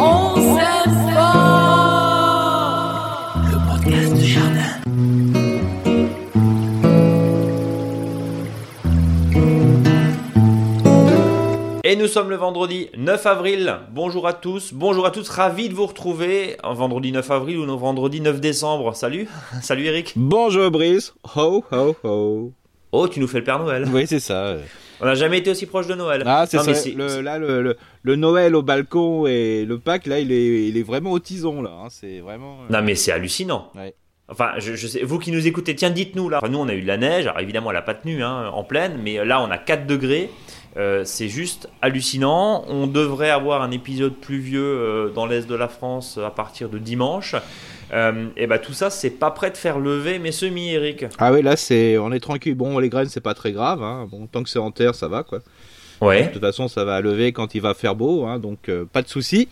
On s'aime fort. Le podcast de jardin. Et nous sommes le vendredi 9 avril. Bonjour à tous, bonjour à tous, ravi de vous retrouver. Un vendredi 9 avril ou un vendredi 9 décembre. Salut, salut Eric. Bonjour Brice. Ho ho ho. Oh, tu nous fais le Père Noël. Oui, c'est ça. On n'a jamais été aussi proche de Noël. Ah, c'est ça. Le, là, le, le- le Noël au balcon et le Pâques, là, il est, il est vraiment au tison, là. hein. C'est vraiment. euh, Non mais c'est hallucinant. Ouais. Enfin, je, je sais, vous qui nous écoutez, tiens, dites-nous là. Enfin, nous, on a eu de la neige. Alors évidemment, elle n'a pas tenu hein, en pleine, mais là, on a 4 degrés. Euh, c'est juste hallucinant. On devrait avoir un épisode pluvieux euh, dans l'est de la France à partir de dimanche. Euh, et ben tout ça, c'est pas prêt de faire lever mes semis, Eric. Ah oui, là, c'est, on est tranquille. Bon, les graines, c'est pas très grave. Hein. Bon, tant que c'est en terre, ça va, quoi. De Ouais. toute façon, ça va lever quand il va faire beau, hein, donc euh, pas de souci.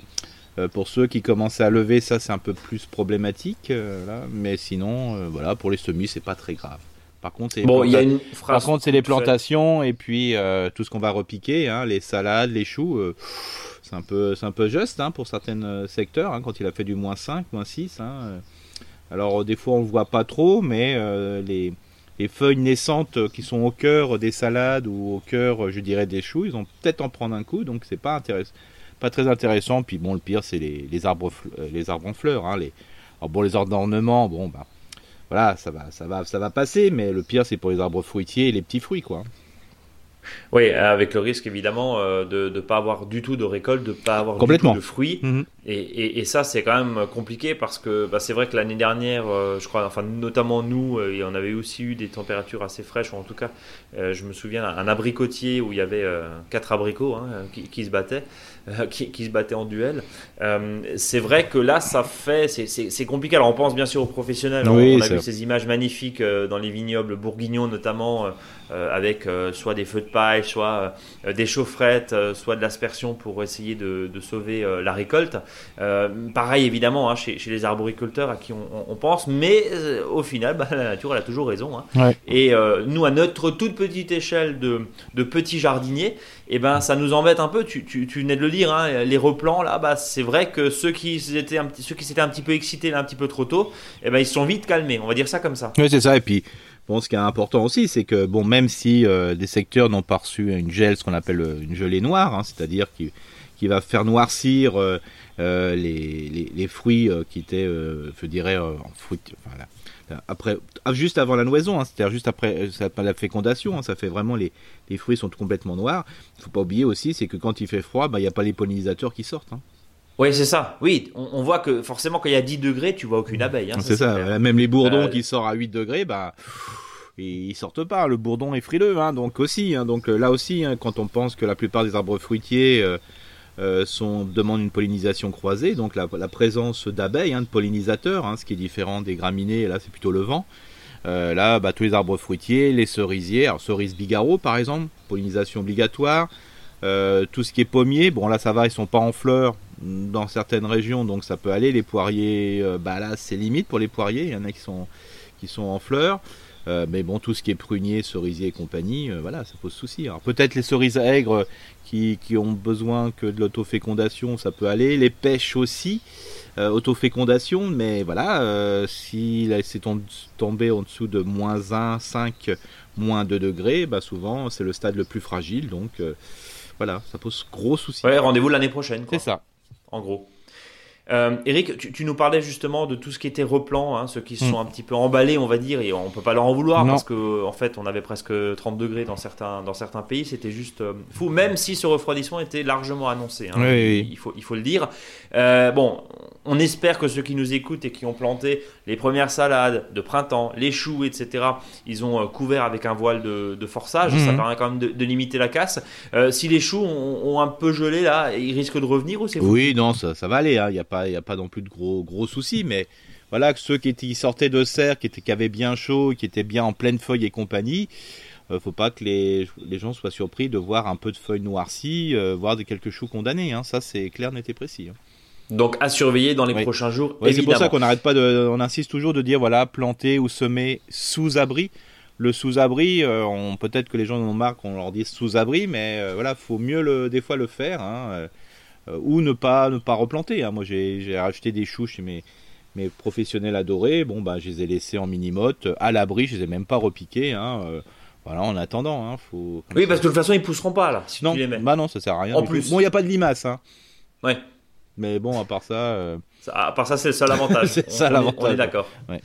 Euh, pour ceux qui commencent à lever, ça c'est un peu plus problématique, là. mais sinon, voilà, pour les semis, c'est pas très grave. Par contre, c'est les Bon, il y a planta- une Par phrase. contre, c'est les plantations et puis tout ce qu'on va repiquer, hein, les salades, les choux. C'est un peu, c'est un peu juste hein, pour certains euh, secteurs, hein, quand il a fait du moins 5, moins 6. hein, euh. Alors, euh, des fois, on le voit pas trop, mais les, les feuilles naissantes qui sont au cœur des salades ou au cœur, je dirais, des choux, ils vont peut-être en prendre un coup, donc c'est pas intéressant. Pas très intéressant. Puis bon, le pire, c'est les, arbres, les arbres en fleurs. Alors bon, les arbres d'ornement, bon, bah, voilà, ça va, ça va, ça va passer. Mais le pire, c'est pour les arbres fruitiers et les petits fruits, quoi. Oui, avec le risque évidemment euh, de ne pas avoir du tout de récolte, de ne pas avoir Complètement. du tout de fruits. Mhm. Et, et- et ça, c'est quand même compliqué parce que bah, c'est vrai que l'année dernière, euh, je crois, enfin notamment nous, euh, et on avait aussi eu des températures assez fraîches, ou en tout cas, euh, je me souviens un abricotier où il y avait euh, quatre abricots hein, qui, qui se battaient, euh, qui, qui se battaient en duel. Euh, c'est vrai que là, ça fait, c'est- compliqué. Alors on pense bien sûr aux professionnels. Oui, on a vu ces images magnifiques euh, dans les vignobles bourguignons notamment, euh, euh, avec euh, soit des feux de paille, soit euh, des chaufferettes, euh, soit de l'aspersion pour essayer de, de sauver euh, la récolte. Euh, pareil évidemment hein, chez, chez les arboriculteurs à qui on, on- on pense, mais euh, au final, bah, la nature elle a toujours raison. hein. Ouais. Et euh, nous, à notre toute petite échelle de, de petits jardiniers, eh ben, ça nous embête un peu. Tu, tu, tu venais de le dire, hein, les replants là, bah, c'est vrai que ceux qui étaient un ceux qui s'étaient un petit peu excités un petit peu trop tôt, eh ben, ils se sont vite calmés. On va dire ça comme ça. Oui, c'est ça. Et puis, bon, ce qui est important aussi, c'est que, bon, même si euh, des secteurs n'ont pas reçu une gel, ce qu'on appelle euh, une gelée noire, hein, c'est-à-dire qui, qui va faire noircir euh, les, les, les fruits qui étaient, je dirais, en fruit, enfin, après, ah, juste avant la noison, hein, c'est-à-dire juste après euh, la fécondation, hein, ça fait vraiment les, les fruits sont complètement noirs. Il faut pas oublier aussi, c'est que quand il fait froid, bah, il n'y a pas les pollinisateurs qui sortent. hein. Oui, c'est ça. Oui, on, on voit que forcément, quand il y a 10 degrés, tu vois aucune abeille. hein, c'est ça. Même les bourdons Euh, qui sortent à 8 degrés, bah, ils sortent pas. Le bourdon est frileux, hein, donc aussi. hein, donc euh, là aussi, quand on pense que la plupart des arbres fruitiers sont, demandent une pollinisation croisée, donc la, présence d'abeilles, hein, de pollinisateurs, hein, ce qui est différent des graminées, là c'est plutôt le vent. Euh, là, bah, tous les arbres fruitiers, les cerisiers, alors cerise bigarreau par exemple, pollinisation obligatoire. Euh, tout ce qui est pommier, bon là ça va, ils sont pas en fleurs dans certaines régions, donc ça peut aller. Les poiriers, euh, bah là c'est limite pour les poiriers, il y en a qui sont, qui sont en fleurs. Euh, mais bon, tout ce qui est prunier, cerisier et compagnie, euh, voilà, ça pose souci. Alors peut-être les cerises aigres qui, qui ont besoin que de l'autofécondation, ça peut aller. Les pêches aussi, euh, autofécondation, mais voilà, euh, si c'est tom- tombé en dessous de moins 1, 5, moins 2 degrés, bah souvent c'est le stade le plus fragile, donc euh, voilà, ça pose gros souci. Ouais, rendez-vous l'année prochaine. quoi. c'est ça. en gros. Euh, Eric, tu, tu nous parlais justement de tout ce qui était replant, hein, ceux qui se Mm. sont un petit peu emballés, on va dire, et on peut pas leur en vouloir Non. parce que en fait, on avait presque 30 degrés dans certains dans certains pays, c'était juste euh, fou. Même si ce refroidissement était largement annoncé, hein, Oui, oui, oui. il faut il faut le dire. Euh, bon, on espère que ceux qui nous écoutent et qui ont planté les premières salades de printemps, les choux, etc., ils ont euh, couvert avec un voile de, de forçage. Ça Mhm. permet quand même de, de limiter la casse. Si les choux ont, ont un peu gelé là, ils risquent de revenir ou c'est Oui, non, ça, ça va aller. Il n'y a, pas- y a pas non plus de gros, gros soucis. Mais voilà, que ceux qui, étaient, qui sortaient de serre, qui, étaient, qui avaient bien chaud, qui étaient bien en pleine feuille et compagnie, euh, faut pas que les, les gens soient surpris de voir un peu de feuilles noircies, euh, voire de quelques choux condamnés. Hein. Ça, c'est clair, net et précis. hein. Donc à surveiller dans les Oui. prochains jours. Ouais, c'est pour ça qu'on n'arrête pas de, on insiste toujours de dire voilà, planter ou semer sous abri. Le sous-abri, euh, peut-être que les gens en ont marre qu'on leur dise sous-abri, mais euh, voilà, faut mieux le, des fois le faire. hein. Euh, ou ne pas ne pas replanter. Hein. Moi, j'ai racheté des choux chez mes mes professionnels adorés. Bon, bah, je les ai laissés en mini-motte à l'abri. Je les ai même pas repiqués. Hein. Voilà, en attendant, hein, faut. Oui, parce que de toute façon, ils pousseront pas là. non, tu les mets. bah non, ça sert à rien. En plus, bon, il y a pas de limaces, hein. Ouais. Mais bon, à part ça. à part ça, c'est le seul avantage. c'est ça l'avantage. On est, d'accord. Ouais.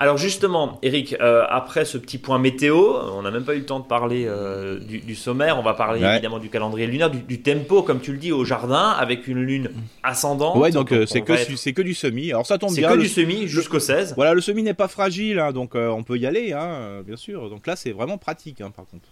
Alors justement, Eric, euh, après ce petit point météo, on n'a même pas eu le temps de parler euh, du, sommaire, on va parler évidemment du calendrier lunaire, du, tempo, comme tu le dis, au jardin, avec une lune ascendante. Ouais, donc euh, c'est que, que du semi. Alors ça tombe bien. C'est que du semi jusqu'au 16. Voilà, le semi n'est pas fragile, hein, donc on peut y aller, hein, bien sûr. Donc là, c'est vraiment pratique, hein, par contre.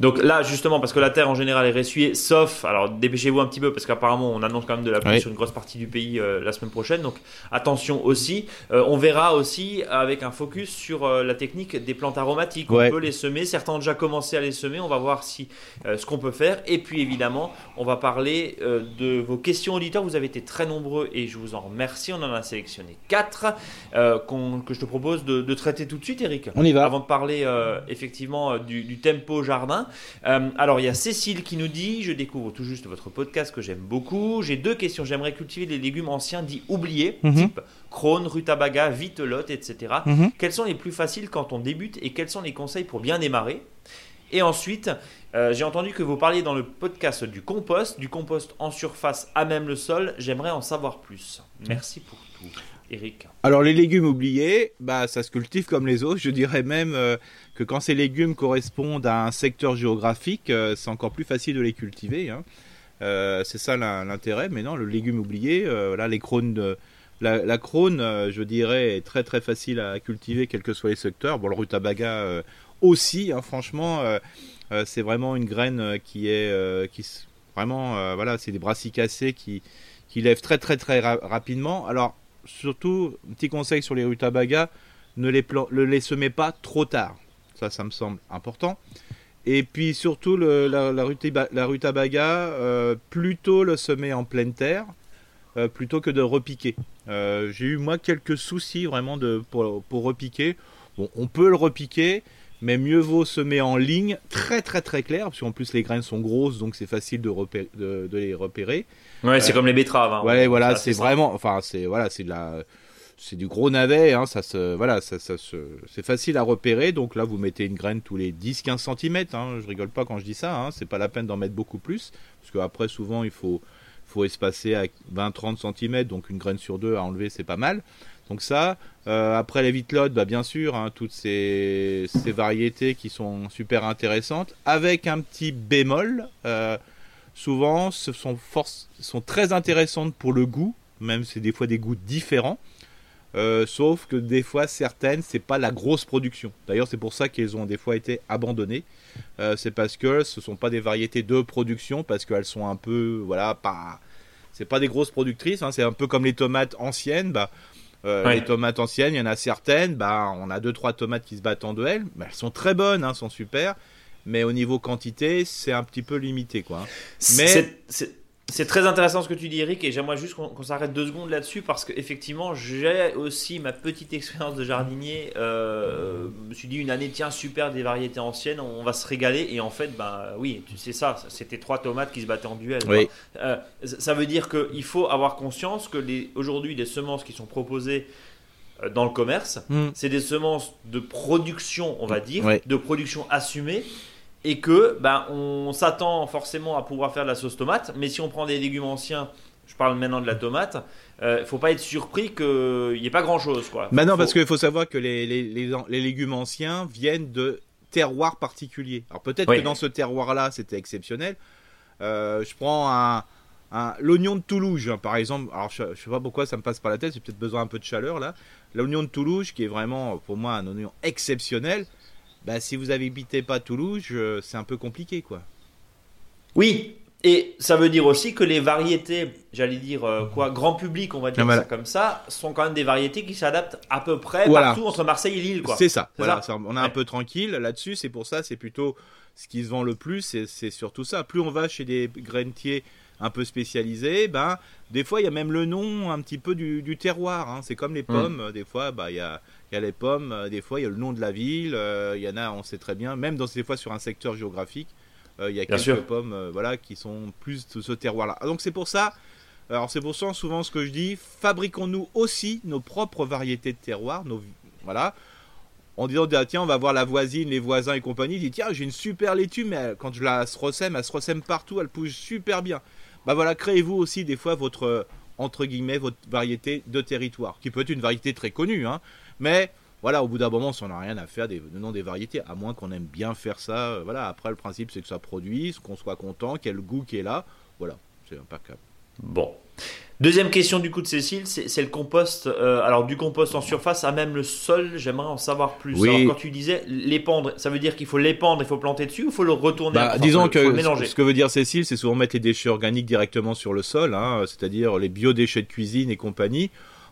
Donc là, justement, parce que la terre en général est ressuyée, sauf, alors dépêchez-vous un petit peu, parce qu'apparemment on annonce quand même de la pluie sur une grosse partie du pays euh, la semaine prochaine. Donc attention aussi. Euh, on verra aussi avec un focus sur euh, la technique des plantes aromatiques. On peut les semer. Certains ont déjà commencé à les semer. On va voir si ce qu'on peut faire. Et puis évidemment, on va parler de vos questions auditeurs. Vous avez été très nombreux et je vous en remercie. On en a sélectionné quatre que je te propose de, traiter tout de suite, Eric. On y va. Avant de parler effectivement du, du tempo jardin euh, alors, il y a Cécile qui nous dit Je découvre tout juste votre podcast que j'aime beaucoup. J'ai deux questions. J'aimerais cultiver les légumes anciens dits oubliés, mhm. type crône, rutabaga, vitelotte, etc. Mhm. Quels sont les plus faciles quand on débute et quels sont les conseils pour bien démarrer? Et ensuite, euh, j'ai entendu que vous parliez dans le podcast du compost, du compost en surface à même le sol. J'aimerais en savoir plus. Merci pour tout. Alors les légumes oubliés, bah ça se cultive comme les autres. Je dirais même euh, que quand ces légumes correspondent à un secteur géographique, euh, c'est encore plus facile de les cultiver. Hein. Euh, c'est ça l'intérêt. Mais non, le légume oublié, là la, crône, je dirais, est très très facile à cultiver, quels que soient les secteurs. Bon, le rutabaga aussi, hein, franchement, c'est vraiment une graine qui est, qui vraiment, voilà, c'est des brassicacées qui qui lèvent très très très rapidement. Alors surtout, petit conseil sur les rutabagas, ne les, ne les semez pas trop tard. Ça, ça me semble important. Et puis surtout, la, rutabaga, euh, plutôt le semer en pleine terre, euh, plutôt que de repiquer. Euh, j'ai eu moi quelques soucis vraiment pour, repiquer. On peut le repiquer, mais mieux vaut semer en ligne, très très très clair, parce qu'en plus les graines sont grosses, donc c'est facile de, de, les repérer. Ouais, c'est euh, comme les betteraves. Hein. ouais, voilà, c'est vraiment, enfin c'est voilà, c'est de la, c'est du gros navet, hein, ça se, voilà, ça, ça se, c'est facile à repérer. Donc là, vous mettez une graine tous les 10-15 cm. Hein, je rigole pas quand je dis ça. Hein, c'est pas la peine d'en mettre beaucoup plus, parce qu'après souvent il faut, faut espacer à 20-30 cm, donc une graine sur deux à enlever, c'est pas mal. Donc ça, euh, après les vitelottes, bah bien sûr, hein, toutes ces, variétés qui sont super intéressantes, avec un petit bémol, euh, souvent ce sont, sont très intéressantes pour le goût, même c'est des fois des goûts différents. Euh, sauf que des fois certaines c'est pas la grosse production. D'ailleurs c'est pour ça qu'elles ont des fois été abandonnées. c'est parce que ce sont pas des variétés de production parce qu'elles sont un peu voilà pas c'est pas des grosses productrices. Hein. c'est un peu comme les tomates anciennes. Bah euh, les tomates anciennes, il y en a certaines, bah, on a deux trois tomates qui se battent en duel. mais elles sont très bonnes, hein, sont super. Mais au niveau quantité, c'est un petit peu limité, quoi. Mais c'est très intéressant ce que tu dis, Eric, et j'aimerais juste qu'on s'arrête deux secondes là-dessus parce qu'effectivement, j'ai aussi ma petite expérience de jardinier. Euh, je me suis dit une année, tiens, super, des variétés anciennes, on va se régaler. Et en fait, bah oui, tu sais ça, c'était trois tomates qui se battaient en duel. Euh, ça veut dire qu'il faut avoir conscience que aujourd'hui, les semences qui sont proposées euh, dans le commerce, hmm. c'est des semences de production, on va dire, de production assumée et que ben, on s'attend forcément à pouvoir faire de la sauce tomate, mais si on prend des légumes anciens, je parle maintenant de la tomate, il euh, faut pas être surpris qu'il n'y ait pas grand chose. Quoi. Bah non, parce qu'il faut savoir que les, les, les, légumes anciens viennent de terroirs particuliers. Alors peut-être que dans ce terroir-là, c'était exceptionnel. Euh, je prends un, un l'oignon de Toulouse, hein, par exemple. Alors je, ne sais pas pourquoi ça me passe par la tête, j'ai peut-être besoin un peu de chaleur là. L'oignon de Toulouse, qui est vraiment pour moi un oignon exceptionnel bah, si vous habitez pas Toulouse, c'est un peu compliqué, quoi. Oui, et ça veut dire aussi que les variétés, j'allais dire euh, quoi, grand public, on va dire ça comme ça, sont quand même des variétés qui s'adaptent à peu près partout entre Marseille et Lille, quoi. C'est ça. Voilà, on est un peu tranquille là-dessus. C'est pour ça, c'est plutôt ce qui se vend le plus, c'est surtout ça. Plus on va chez des grainetiers un peu spécialisés, ben des fois il y a même le nom un petit peu du, terroir. Hein. C'est comme les mm. pommes, des fois, bah il y a il y a les pommes, euh, des fois il y a le nom de la ville, euh, il y en a, on sait très bien, même dans des fois sur un secteur géographique, il y a quelques pommes voilà, qui sont plus de ce terroir-là. Donc c'est pour ça, alors c'est pour ça souvent ce que je dis, fabriquons-nous aussi nos propres variétés de terroir, nos, voilà, en disant tiens on va voir la voisine, les voisins et compagnie, dit tiens j'ai une super laitue mais quand je la ressème, elle se ressème partout, elle pousse super bien. Bah voilà, créez-vous aussi des fois votre entre guillemets votre variété de territoire, qui peut être une variété très connue, hein, mais voilà, au bout d'un moment, ça n'a rien à faire des noms des variétés, à moins qu'on aime bien faire ça. Euh, voilà, après le principe c'est que ça produise, qu'on soit content, qu'il y ait le goût qui est là. Voilà, c'est impeccable. Bon. Deuxième question du coup de Cécile, c'est le compost. Euh, alors du compost en surface à même le sol, j'aimerais en savoir plus. Oui. Alors, quand tu disais l'épandre, ça veut dire qu'il faut l'épandre, il faut planter dessus ou il faut le retourner bah, Disons que ce que veut dire Cécile, c'est souvent mettre les déchets organiques directement sur le sol, hein, c'est-à-dire les biodéchets de cuisine et compagnie.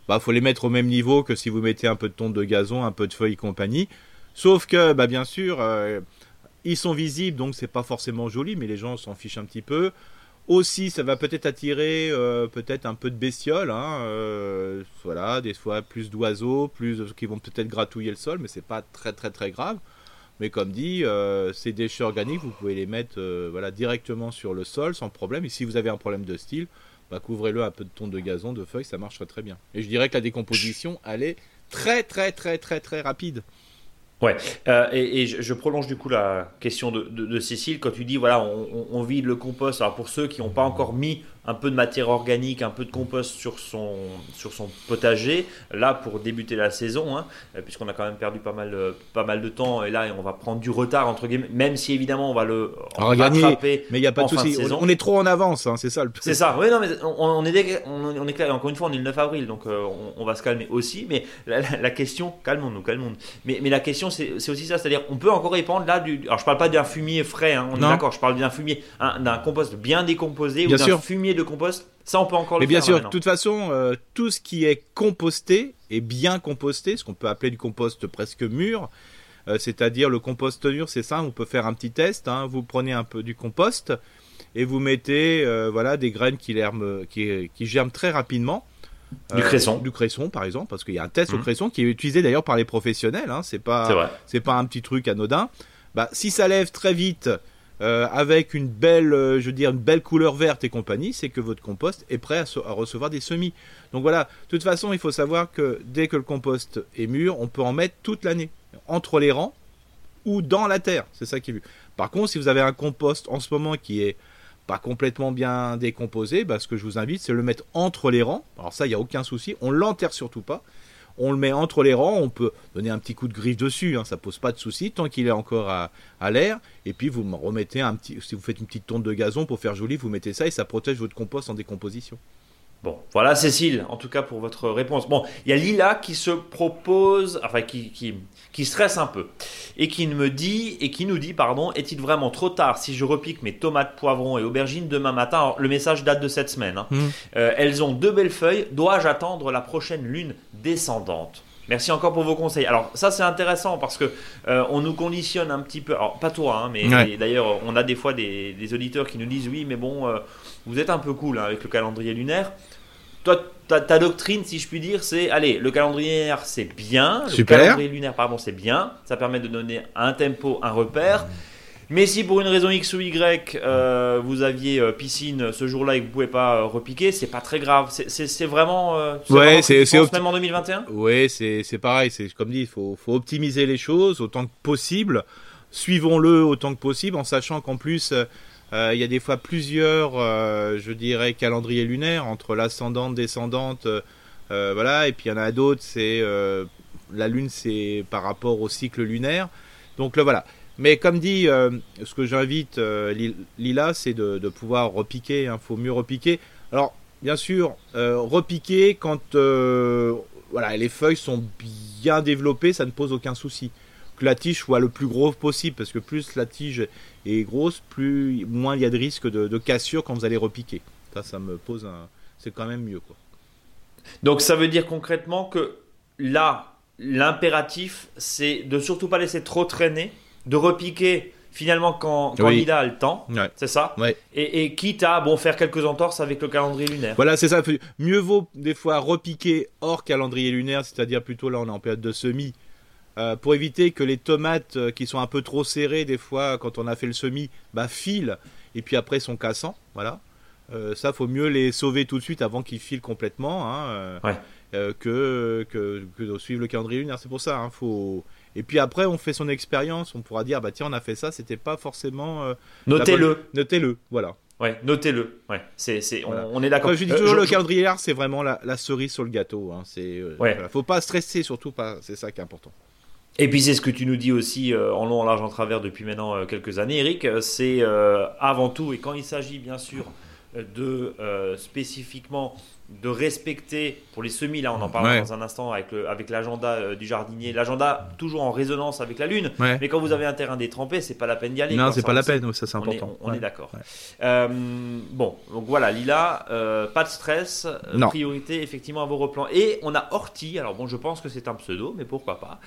Bah faut les mettre au même niveau que si vous mettez un peu de tonte de gazon, un peu de feuilles compagnie. Sauf que bah bien sûr, euh, ils sont visibles donc c'est pas forcément joli, mais les gens s'en fichent un petit peu. Aussi, ça va peut-être attirer euh, peut-être un peu de bestioles, hein, euh, voilà, des fois plus d'oiseaux, plus qui vont peut-être gratouiller le sol, mais c'est pas très très très grave. Mais comme dit, ces déchets organiques, vous pouvez les mettre voilà directement sur le sol sans problème. Et si vous avez un problème de style, bah, couvrez-le un peu de tonte de gazon, de feuilles, ça marcherait très bien. Et je dirais que la décomposition, elle est très très très très très rapide. Ouais, euh, et, je, prolonge du coup la question de, Cécile quand tu dis voilà on, on, vide le compost. Alors pour ceux qui n'ont pas encore mis un peu de matière organique, un peu de compost sur son, sur son potager, là pour débuter la saison, hein, puisqu'on a quand même perdu pas mal, pas mal de temps, et là on va prendre du retard, entre guillemets, même si évidemment on va le rattraper. Mais il n'y a pas de souci, on, est trop en avance, hein, c'est ça le C'est ça, oui, non, mais on, est, on, est clair, encore une fois on est le 9 avril, donc euh, on, va se calmer aussi, mais la, question, calmons-nous, calmons-nous, mais, mais la question c'est aussi ça, c'est-à-dire on peut encore répandre là du. Alors je parle pas d'un fumier frais, hein, on est d'accord, je parle d'un fumier, d'un compost bien décomposé ou d'un fumier de compost, ça on peut encore le faire. Mais bien sûr, de toute façon, euh, tout ce qui est composté est bien composté, ce qu'on peut appeler du compost presque mûr. Euh, c'est-à-dire le compost mûr, c'est ça, on peut faire un petit test. Hein. vous prenez un peu du compost et vous mettez euh, voilà des graines qui, qui, qui germent très rapidement. Du cresson. Du cresson, par exemple, parce qu'il y a un test au mmh. cresson qui est utilisé d'ailleurs par les professionnels. Hein, c'est pas, c'est pas un petit truc anodin. Bah, si ça lève très vite, euh, avec une belle, euh, je veux dire, une belle couleur verte et compagnie, c'est que votre compost est prêt à, recevoir des semis. Donc voilà, de toute façon, il faut savoir que dès que le compost est mûr, on peut en mettre toute l'année, entre les rangs ou dans la terre. C'est ça qui est vu. Par contre, si vous avez un compost en ce moment qui est pas complètement bien décomposé, bah, ce que je vous invite, c'est le mettre entre les rangs. Alors ça, il n'y a aucun souci. On l'enterre surtout pas on le met entre les rangs, on peut donner un petit coup de griffe dessus, hein, ça pose pas de souci tant qu'il est encore à, l'air. Et puis vous remettez un petit, si vous faites une petite tonte de gazon pour faire joli, vous mettez ça et ça protège votre compost en décomposition. Bon, voilà Cécile, en tout cas pour votre réponse. Bon, il y a Lila qui se propose, enfin qui, qui, qui stresse un peu et qui me dit et qui nous dit pardon, est-il vraiment trop tard si je repique mes tomates, poivrons et aubergines demain matin? Le message date de cette semaine. Hein. Mmh. Euh, elles ont deux belles feuilles. Dois-je attendre la prochaine lune descendante? Merci encore pour vos conseils. Alors ça c'est intéressant parce que euh, on nous conditionne un petit peu. Alors pas toi, hein, mais, d'ailleurs on a des fois des, auditeurs qui nous disent oui, mais bon, euh, vous êtes un peu cool hein, avec le calendrier lunaire. Toi, ta, doctrine, si je puis dire, c'est allez, le calendrier lunaire c'est bien, le calendrier lunaire pardon c'est bien, ça permet de donner un tempo, un repère. Mais si pour une raison X ou Y, euh, vous aviez euh, piscine ce jour-là et que vous pouvez pas euh, repiquer, c'est pas très grave. C'est vraiment. ouais, c'est même en 2021. Ouais, c'est pareil. C'est comme dit, il faut, faut, optimiser les choses autant que possible. Suivons-le autant que possible, en sachant qu'en plus. Il y a des fois plusieurs, je dirais, calendriers lunaires entre l'ascendante, descendante, voilà, et puis il y en a d'autres, c'est la lune, c'est par rapport au cycle lunaire. Donc là, voilà, mais comme dit, euh, ce que j'invite euh, Lila, c'est de, pouvoir repiquer. Il hein, faut mieux repiquer. Alors, bien sûr, euh, repiquer quand les feuilles sont bien développées, ça ne pose aucun souci. Que la tige soit le plus gros possible, parce que plus la tige est grosse, plus moins il y a de risque de, cassure quand vous allez repiquer. Ça, ça me pose un. C'est quand même mieux, quoi. Donc, ça veut dire concrètement que là, l'impératif, c'est de surtout pas laisser trop traîner de repiquer finalement quand, quand a le temps, c'est ça et, quitte à bon, faire quelques entorses avec le calendrier lunaire. Voilà, c'est ça. Mieux vaut des fois repiquer hors calendrier lunaire, c'est-à-dire plutôt là on est en période de semis, euh, pour éviter que les tomates euh, qui sont un peu trop serrées des fois quand on a fait le semis, bah filent et puis après sont cassants. Voilà. Euh, ça, faut mieux les sauver tout de suite avant qu'ils filent complètement, hein, euh, Ouais. euh, que, que, que de suivre le calendrier lunaire. C'est pour ça, hein, faut. Et puis après, on fait son expérience, on pourra dire, bah tiens, on a fait ça, c'était pas forcément. euh, Notez-le. bonne- Notez-le, voilà. Ouais, notez-le. Ouais, c'est, c'est, on, Voilà. on est d'accord. Je dis toujours, je- le je- calendrier lunaire, c'est vraiment la, la cerise sur le gâteau. Hein. C'est, Ouais. voilà. Faut pas stresser, surtout pas. C'est ça qui est important. Et puis c'est ce que tu nous dis aussi euh, en long, en large, en travers depuis maintenant euh, quelques années, Eric. euh, C'est avant tout, et quand il s'agit bien sûr de spécifiquement de respecter pour les semis, là on en parlera Ouais. dans un instant avec, le, avec l'agenda euh, du jardinier, l'agenda toujours en résonance avec la lune. Ouais. Mais quand vous avez un terrain détrempé, c'est pas la peine d'y aller. non, c'est pas la peine, ça c'est On est, important. on est Ouais. d'accord. Euh, bon, donc voilà, Lila, euh, pas de stress, priorité effectivement à vos replans. Et on a Horty, alors bon, je pense que c'est un pseudo, mais pourquoi pas.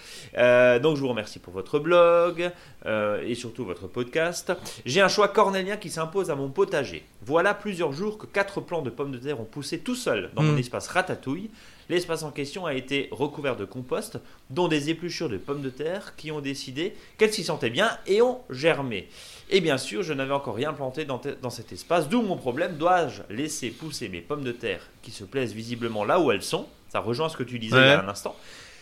Donc je vous remercie pour votre blog et surtout votre podcast. J'ai un choix cornélien qui s'impose à mon potager. Voilà plusieurs jours que quatre plants de pommes de terre ont poussé tout seuls dans mon Mm. espace ratatouille. L'espace en question a été recouvert de compost, dont des épluchures de pommes de terre qui ont décidé qu'elles s'y sentaient bien et ont germé. Et bien sûr, je n'avais encore rien planté dans, cet espace, d'où mon problème. Dois-je laisser pousser mes pommes de terre qui se plaisent visiblement là où elles sont? Ça rejoint ce que tu disais Ouais. il y a un instant.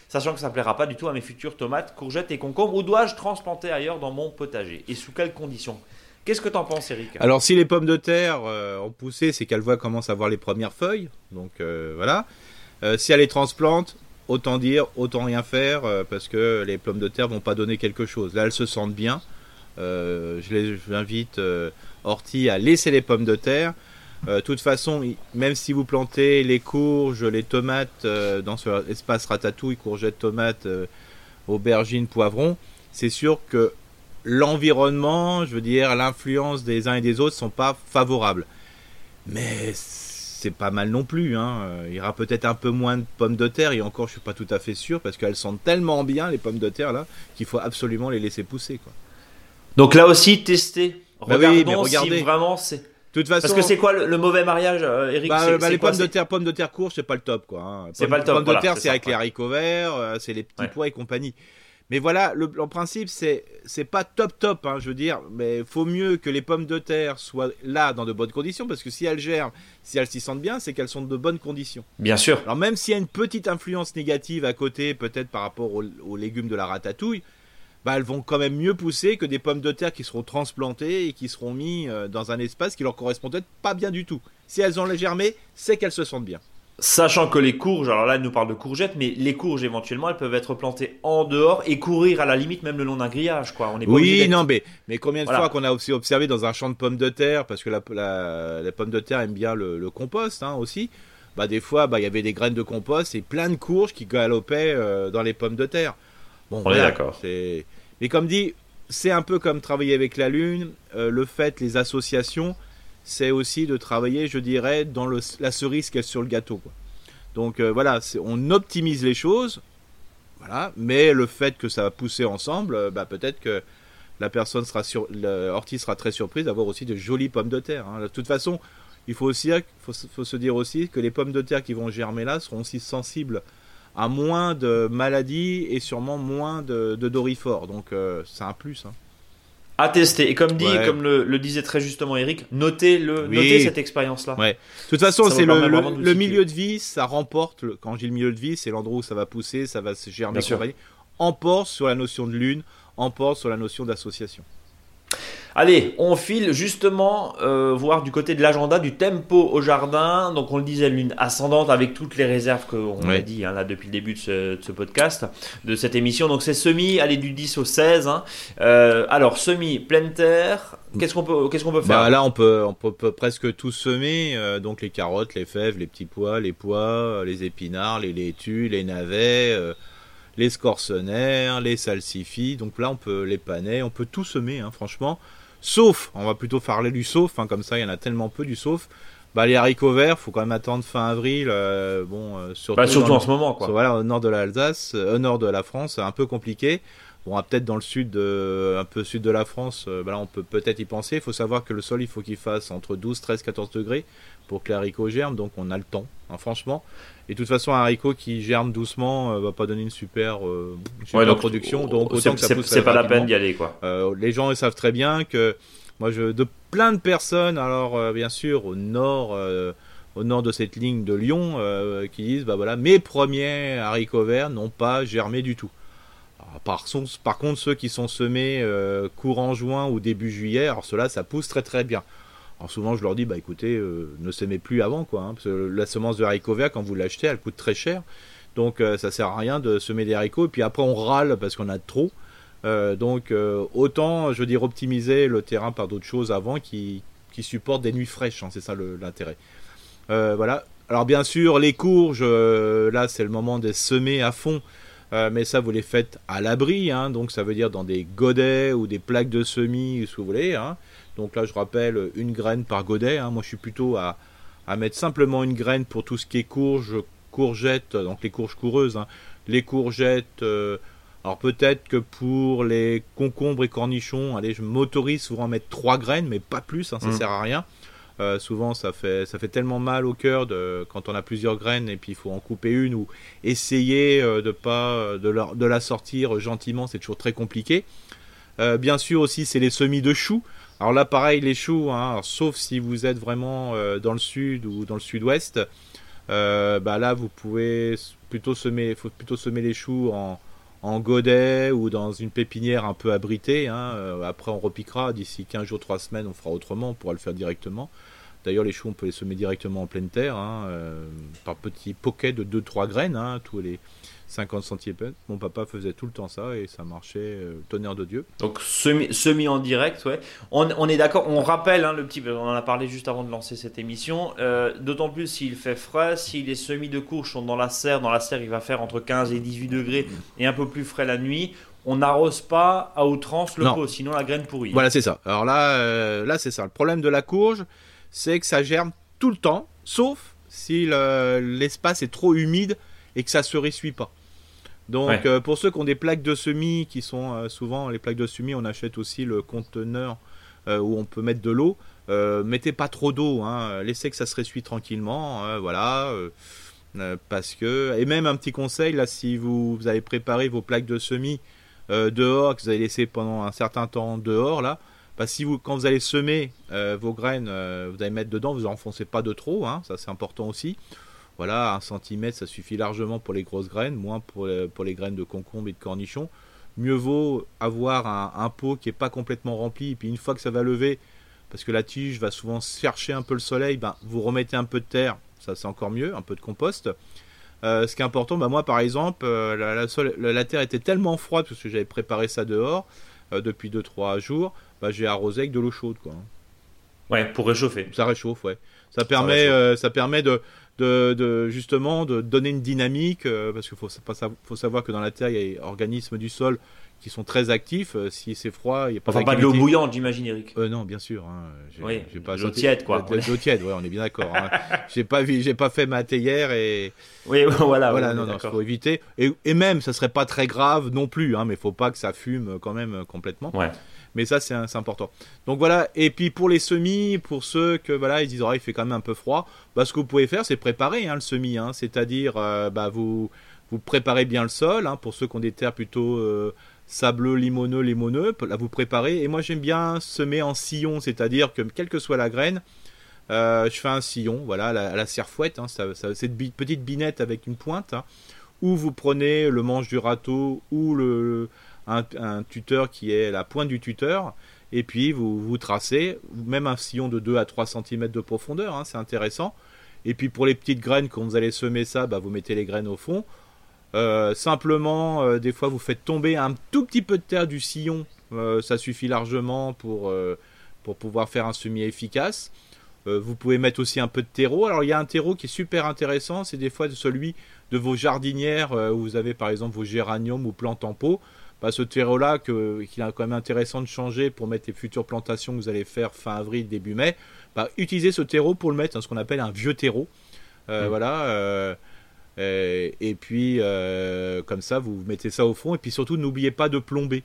Sachant que ça ne plaira pas du tout à mes futures tomates, courgettes et concombres, ou dois-je transplanter ailleurs dans mon potager? Et sous quelles conditions? Qu'est-ce que t'en penses, Eric? Alors si les pommes de terre euh, ont poussé, c'est qu'elles voient commencent à voir les premières feuilles. Donc euh, voilà. Euh, si elles les transplantent, autant dire, autant rien faire parce que les pommes de terre vont pas donner quelque chose. Là, elles se sentent bien. Je euh, Horty à laisser les pommes de terre. De toute façon, même si vous plantez les courges, les tomates dans ce espace ratatouille, courgettes, tomates, aubergines, poivrons, c'est sûr que l'environnement, je veux dire, l'influence des uns et des autres sont pas favorables. Mais c'est pas mal non plus. Hein. Il y aura peut-être un peu moins de pommes de terre, et encore, je suis pas tout à fait sûr, parce qu'elles sentent tellement bien, les pommes de terre, là, qu'il faut absolument les laisser pousser. Quoi. Donc là aussi, tester. Bah oui, Regardons mais regardez. si vraiment c'est. De toute façon, Parce que c'est quoi le, le mauvais mariage, euh, Eric bah, bah, les quoi, pommes de terre, pommes de terre courtes, c'est pas le top, quoi. hein. C'est pas le top, Pommes de terre, c'est ça, avec les haricots verts, euh, c'est les petits Ouais. pois et compagnie. Mais voilà, le, en principe, c'est c'est pas top top, hein, je veux dire. Mais faut mieux que les pommes de terre soient là dans de bonnes conditions, parce que si elles germent, si elles s'y sentent bien, c'est qu'elles sont de bonnes conditions. Bien sûr. Alors même s'il y a une petite influence négative à côté, peut-être par rapport aux, aux légumes de la ratatouille, bah elles vont quand même mieux pousser que des pommes de terre qui seront transplantées et qui seront mis euh, dans un espace qui leur correspond peut-être pas bien du tout. Si elles ont germé, c'est qu'elles se sentent bien. Sachant que les courges, alors là, elle nous parle de courgettes, mais les courges, éventuellement, elles peuvent être plantées en dehors et courir à la limite même le long d'un grillage, quoi. On est pas Oui, non, mais, mais combien de Voilà. fois qu'on a aussi observé dans un champ de pommes de terre, parce que la, la, la pomme de terre aime bien le, le compost hein, aussi, bah des fois, bah, il y avait des graines de compost et plein de courges qui galopaient euh, dans les pommes de terre. Bon, On est d'accord. Mais comme dit, c'est un peu comme travailler avec la Lune, euh, le fait, les associations, c'est aussi de travailler, je dirais, dans la cerise est sur le gâteau. Quoi. Donc euh, voilà, on optimise les choses, voilà, mais le fait que ça va pousser ensemble, euh, bah, peut-être que la personne sera sur, le sera très surprise d'avoir aussi de jolies pommes de terre. hein. De toute façon, il faut aussi, faut, faut se dire aussi que les pommes de terre qui vont germer là seront aussi sensibles à moins de maladies et sûrement moins de, de dorifort. Donc euh, c'est un plus. hein. À tester. Et comme dit, Ouais. comme le, le disait très justement Eric, notez, le, Oui. notez cette expérience-là. Ouais. De toute façon, c'est le, milieu de vie, ça remporte. quand je dis le milieu de vie, c'est l'endroit où ça va pousser, ça va se germer. Emporte sur la notion de lune, emporte sur la notion d'association. Allez, on file justement euh, voir du côté de l'agenda du tempo au jardin. Donc on le disait, lune ascendante avec toutes les réserves qu'on a Ouais. dit hein, là depuis le début de ce, de ce podcast, de cette émission. Donc c'est semi, allez du 10 au 16. hein. Euh, alors semi, pleine terre. Qu'est-ce qu'on peut, qu'est-ce qu'on peut faire? Bah, là, on peut, on peut, peut presque tout semer. euh, donc les carottes, les fèves, les petits pois, les pois, les épinards, les laitues, les navets, les scorsonnaires, les salsifis. Donc là, on peut les panais, on peut tout semer, hein, franchement. Sauf, on va plutôt parler du sauf, hein, comme ça, il y en a tellement peu du sauf. Bah, les haricots verts, faut quand même attendre fin avril. euh, bon, euh, surtout, Bah, surtout dans en ce moment, quoi. Voilà, au nord de l'Alsace, euh, au nord de la France, c'est un peu compliqué. Bon, peut-être dans le sud, un peu sud de la France, bah on peut peut-être y penser. Il faut savoir que le sol, il faut qu'il fasse entre 12, 13, 14 degrés pour que les haricots germent, donc on a le temps, hein, franchement. Et de toute façon, un haricot qui germe doucement euh, va pas donner une super, euh, production, donc autant que ça pousse C'est pas la peine d'y aller, quoi. Euh, les gens ils savent très bien que moi, je, de plein de personnes, alors bien sûr au nord, au nord de cette ligne de Lyon, qui disent, bah voilà, mes premiers haricots verts n'ont pas germé du tout. par, par, contre, ceux qui sont semés courant juin ou début juillet, alors cela, ça pousse très très bien. Alors souvent je leur dis bah écoutez euh, ne s'aimez plus avant quoi hein, parce que la semence de haricot vert quand vous l'achetez elle coûte très cher. Donc euh, ça sert à rien de semer des haricots. Et puis après on râle parce qu'on a trop. Euh, donc autant je veux optimiser le terrain par d'autres choses avant qui, supportent des nuits fraîches hein, c'est ça l'intérêt. Voilà. Alors bien sûr les courges là c'est le moment de semer à fond. Mais ça vous les faites à l'abri hein, donc ça veut dire dans des godets ou des plaques de semis si vous voulez. Donc là, je rappelle, une graine par godet. Hein. Moi, je suis plutôt à, mettre simplement une graine pour tout ce qui est courge, courgettes, donc les courges coureuses, hein. les courgettes. Euh, alors peut-être que pour les concombres et cornichons, allez, je m'autorise souvent à mettre trois graines, mais pas plus, hein, ça ne mmh. sert à rien. Euh, souvent, ça fait, ça fait tellement mal au cœur de, quand on a plusieurs graines et puis il faut en couper une ou essayer euh, de pas de la, de la sortir gentiment, c'est toujours très compliqué. bien sûr aussi, c'est les semis de choux. Alors là, pareil, les choux, hein, sauf si vous êtes vraiment euh, dans le sud ou dans le sud-ouest, euh, bah là, vous pouvez plutôt semer, plutôt semer les choux en, en godet ou dans une pépinière un peu abritée. Hein. Euh, après, on repiquera. D'ici 15 jours, 3 semaines, on fera autrement. On pourra le faire directement. D'ailleurs, les choux, on peut les semer directement en pleine terre, hein, par petits poquets de 2-3 graines. tous les 50 cm. Mon papa faisait tout le temps ça et ça marchait euh, tonnerre de Dieu. Donc semi, semi en direct, ouais. On, est d'accord, on rappelle hein, le petit, on en a parlé juste avant de lancer cette émission. Euh, d'autant plus s'il fait frais, si les semis de courge sont dans la serre, dans la serre il va faire entre 15 et 18 degrés et un peu plus frais la nuit. On n'arrose pas à outrance le pot, sinon la graine pourrit. Voilà, c'est ça. Alors là, euh, là c'est ça. Le problème de la courge, c'est que ça germe tout le temps, sauf si l'espace est trop humide et que ça se ressuit pas. Donc euh, pour ceux qui ont des plaques de semis, qui sont euh, souvent les plaques de semis, on achète aussi le conteneur euh, où on peut mettre de l'eau. mettez pas trop d'eau, hein, laissez que ça se ressuie tranquillement, hein, voilà. parce que et même un petit conseil là, si vous, avez préparé vos plaques de semis dehors, que vous avez laissé pendant un certain temps dehors là, bah, si vous quand vous allez semer vos graines, vous allez mettre dedans, vous enfoncez pas de trop, hein, ça c'est important aussi. Voilà, un centimètre, ça suffit largement pour les grosses graines, moins pour les, pour les graines de concombre et de cornichons. Mieux vaut avoir un, pot qui n'est pas complètement rempli, et puis une fois que ça va lever, parce que la tige va souvent chercher un peu le soleil, ben, vous remettez un peu de terre, ça c'est encore mieux, un peu de compost. Euh, ce qui est important, ben, moi par exemple, euh, la, terre était tellement froide, parce que j'avais préparé ça dehors euh, depuis 2-3 jours, ben, j'ai arrosé avec de l'eau chaude. Quoi. Ouais, pour réchauffer. Ça réchauffe, ouais. Ça permet, ça permet de, de, justement de donner une dynamique euh, parce qu'il faut, faut savoir que dans la terre il y a des organismes du sol qui sont très actifs. Euh, si c'est froid, il n'y a pas. Enfin, pas de l'eau bouillante, j'imagine, Eric. Euh, non, bien sûr. Hein. oui, pas l'eau tiède, quoi. L'eau tiède, ouais, on est bien d'accord. Hein. j'ai pas j'ai pas fait ma théière et. Oui, voilà. Voilà, non, non, faut éviter. Et, et, même, ça serait pas très grave non plus, hein, mais faut pas que ça fume quand même complètement. Ouais. Mais ça, c'est important. Donc voilà. Et puis pour les semis, pour ceux que voilà, ils disent oh, il fait quand même un peu froid. Bah, ce que vous pouvez faire, c'est préparer hein, le semis. Hein. C'est-à-dire, euh, bah, vous vous préparez bien le sol. Hein, pour ceux qui ont des terres plutôt euh, sableux, limoneux, limoneux, là vous préparez. Et moi, j'aime bien semer en sillon, c'est-à-dire que quelle que soit la graine. Euh, je fais un sillon, voilà, à la, serfouette, ça, cette petite binette avec une pointe, où vous prenez le manche du râteau ou le, un, tuteur qui est la pointe du tuteur, et puis vous, vous tracez, même un sillon de 2 à 3 cm de profondeur, hein, c'est intéressant. Et puis pour les petites graines, quand vous allez semer ça, bah, vous mettez les graines au fond. Euh, simplement, euh, des fois, vous faites tomber un tout petit peu de terre du sillon. Euh, ça suffit largement pour, pour pouvoir faire un semis efficace. vous pouvez mettre aussi un peu de terreau. Alors, il y a un terreau qui est super intéressant. C'est des fois celui de vos jardinières où vous avez par exemple vos géraniums ou plantes en pot bah, ce terreau-là, qu'il est quand même intéressant de changer pour mettre les futures plantations que vous allez faire fin avril, début mai, bah, utilisez ce terreau pour le mettre, dans ce qu'on appelle un vieux terreau. Euh, mm. Voilà. Euh, et puis comme ça, vous mettez ça au fond. Et puis surtout, n'oubliez pas de plomber.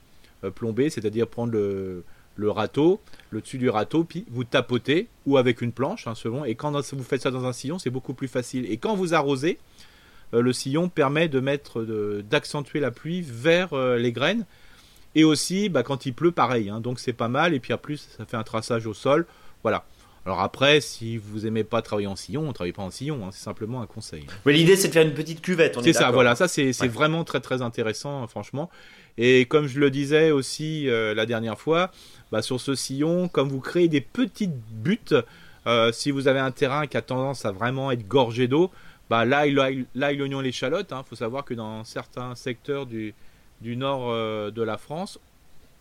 plomber, c'est-à-dire prendre le, râteau, le dessus du râteau, puis vous tapotez ou avec une planche, hein, selon. Et quand vous faites ça dans un sillon, c'est beaucoup plus facile. Et quand vous arrosez, euh, le sillon permet de mettre, d'accentuer la pluie vers euh, les graines. Et aussi, bah, quand il pleut, pareil. Hein. donc c'est pas mal. Et puis en plus, ça fait un traçage au sol. Voilà. Alors après, si vous aimez pas travailler en sillon, on ne travaille pas en sillon, hein. c'est simplement un conseil. Mais l'idée c'est de faire une petite cuvette. C'est ça, voilà, ça c'est vraiment très très intéressant, franchement. Et comme je le disais aussi euh, la dernière fois, bah, sur ce sillon, comme vous créez des petites buttes, euh, si vous avez un terrain qui a tendance à vraiment être gorgé d'eau, bah, l'ail, l'oignon l'échalote, il hein, faut savoir que dans certains secteurs du, du nord euh, de la France,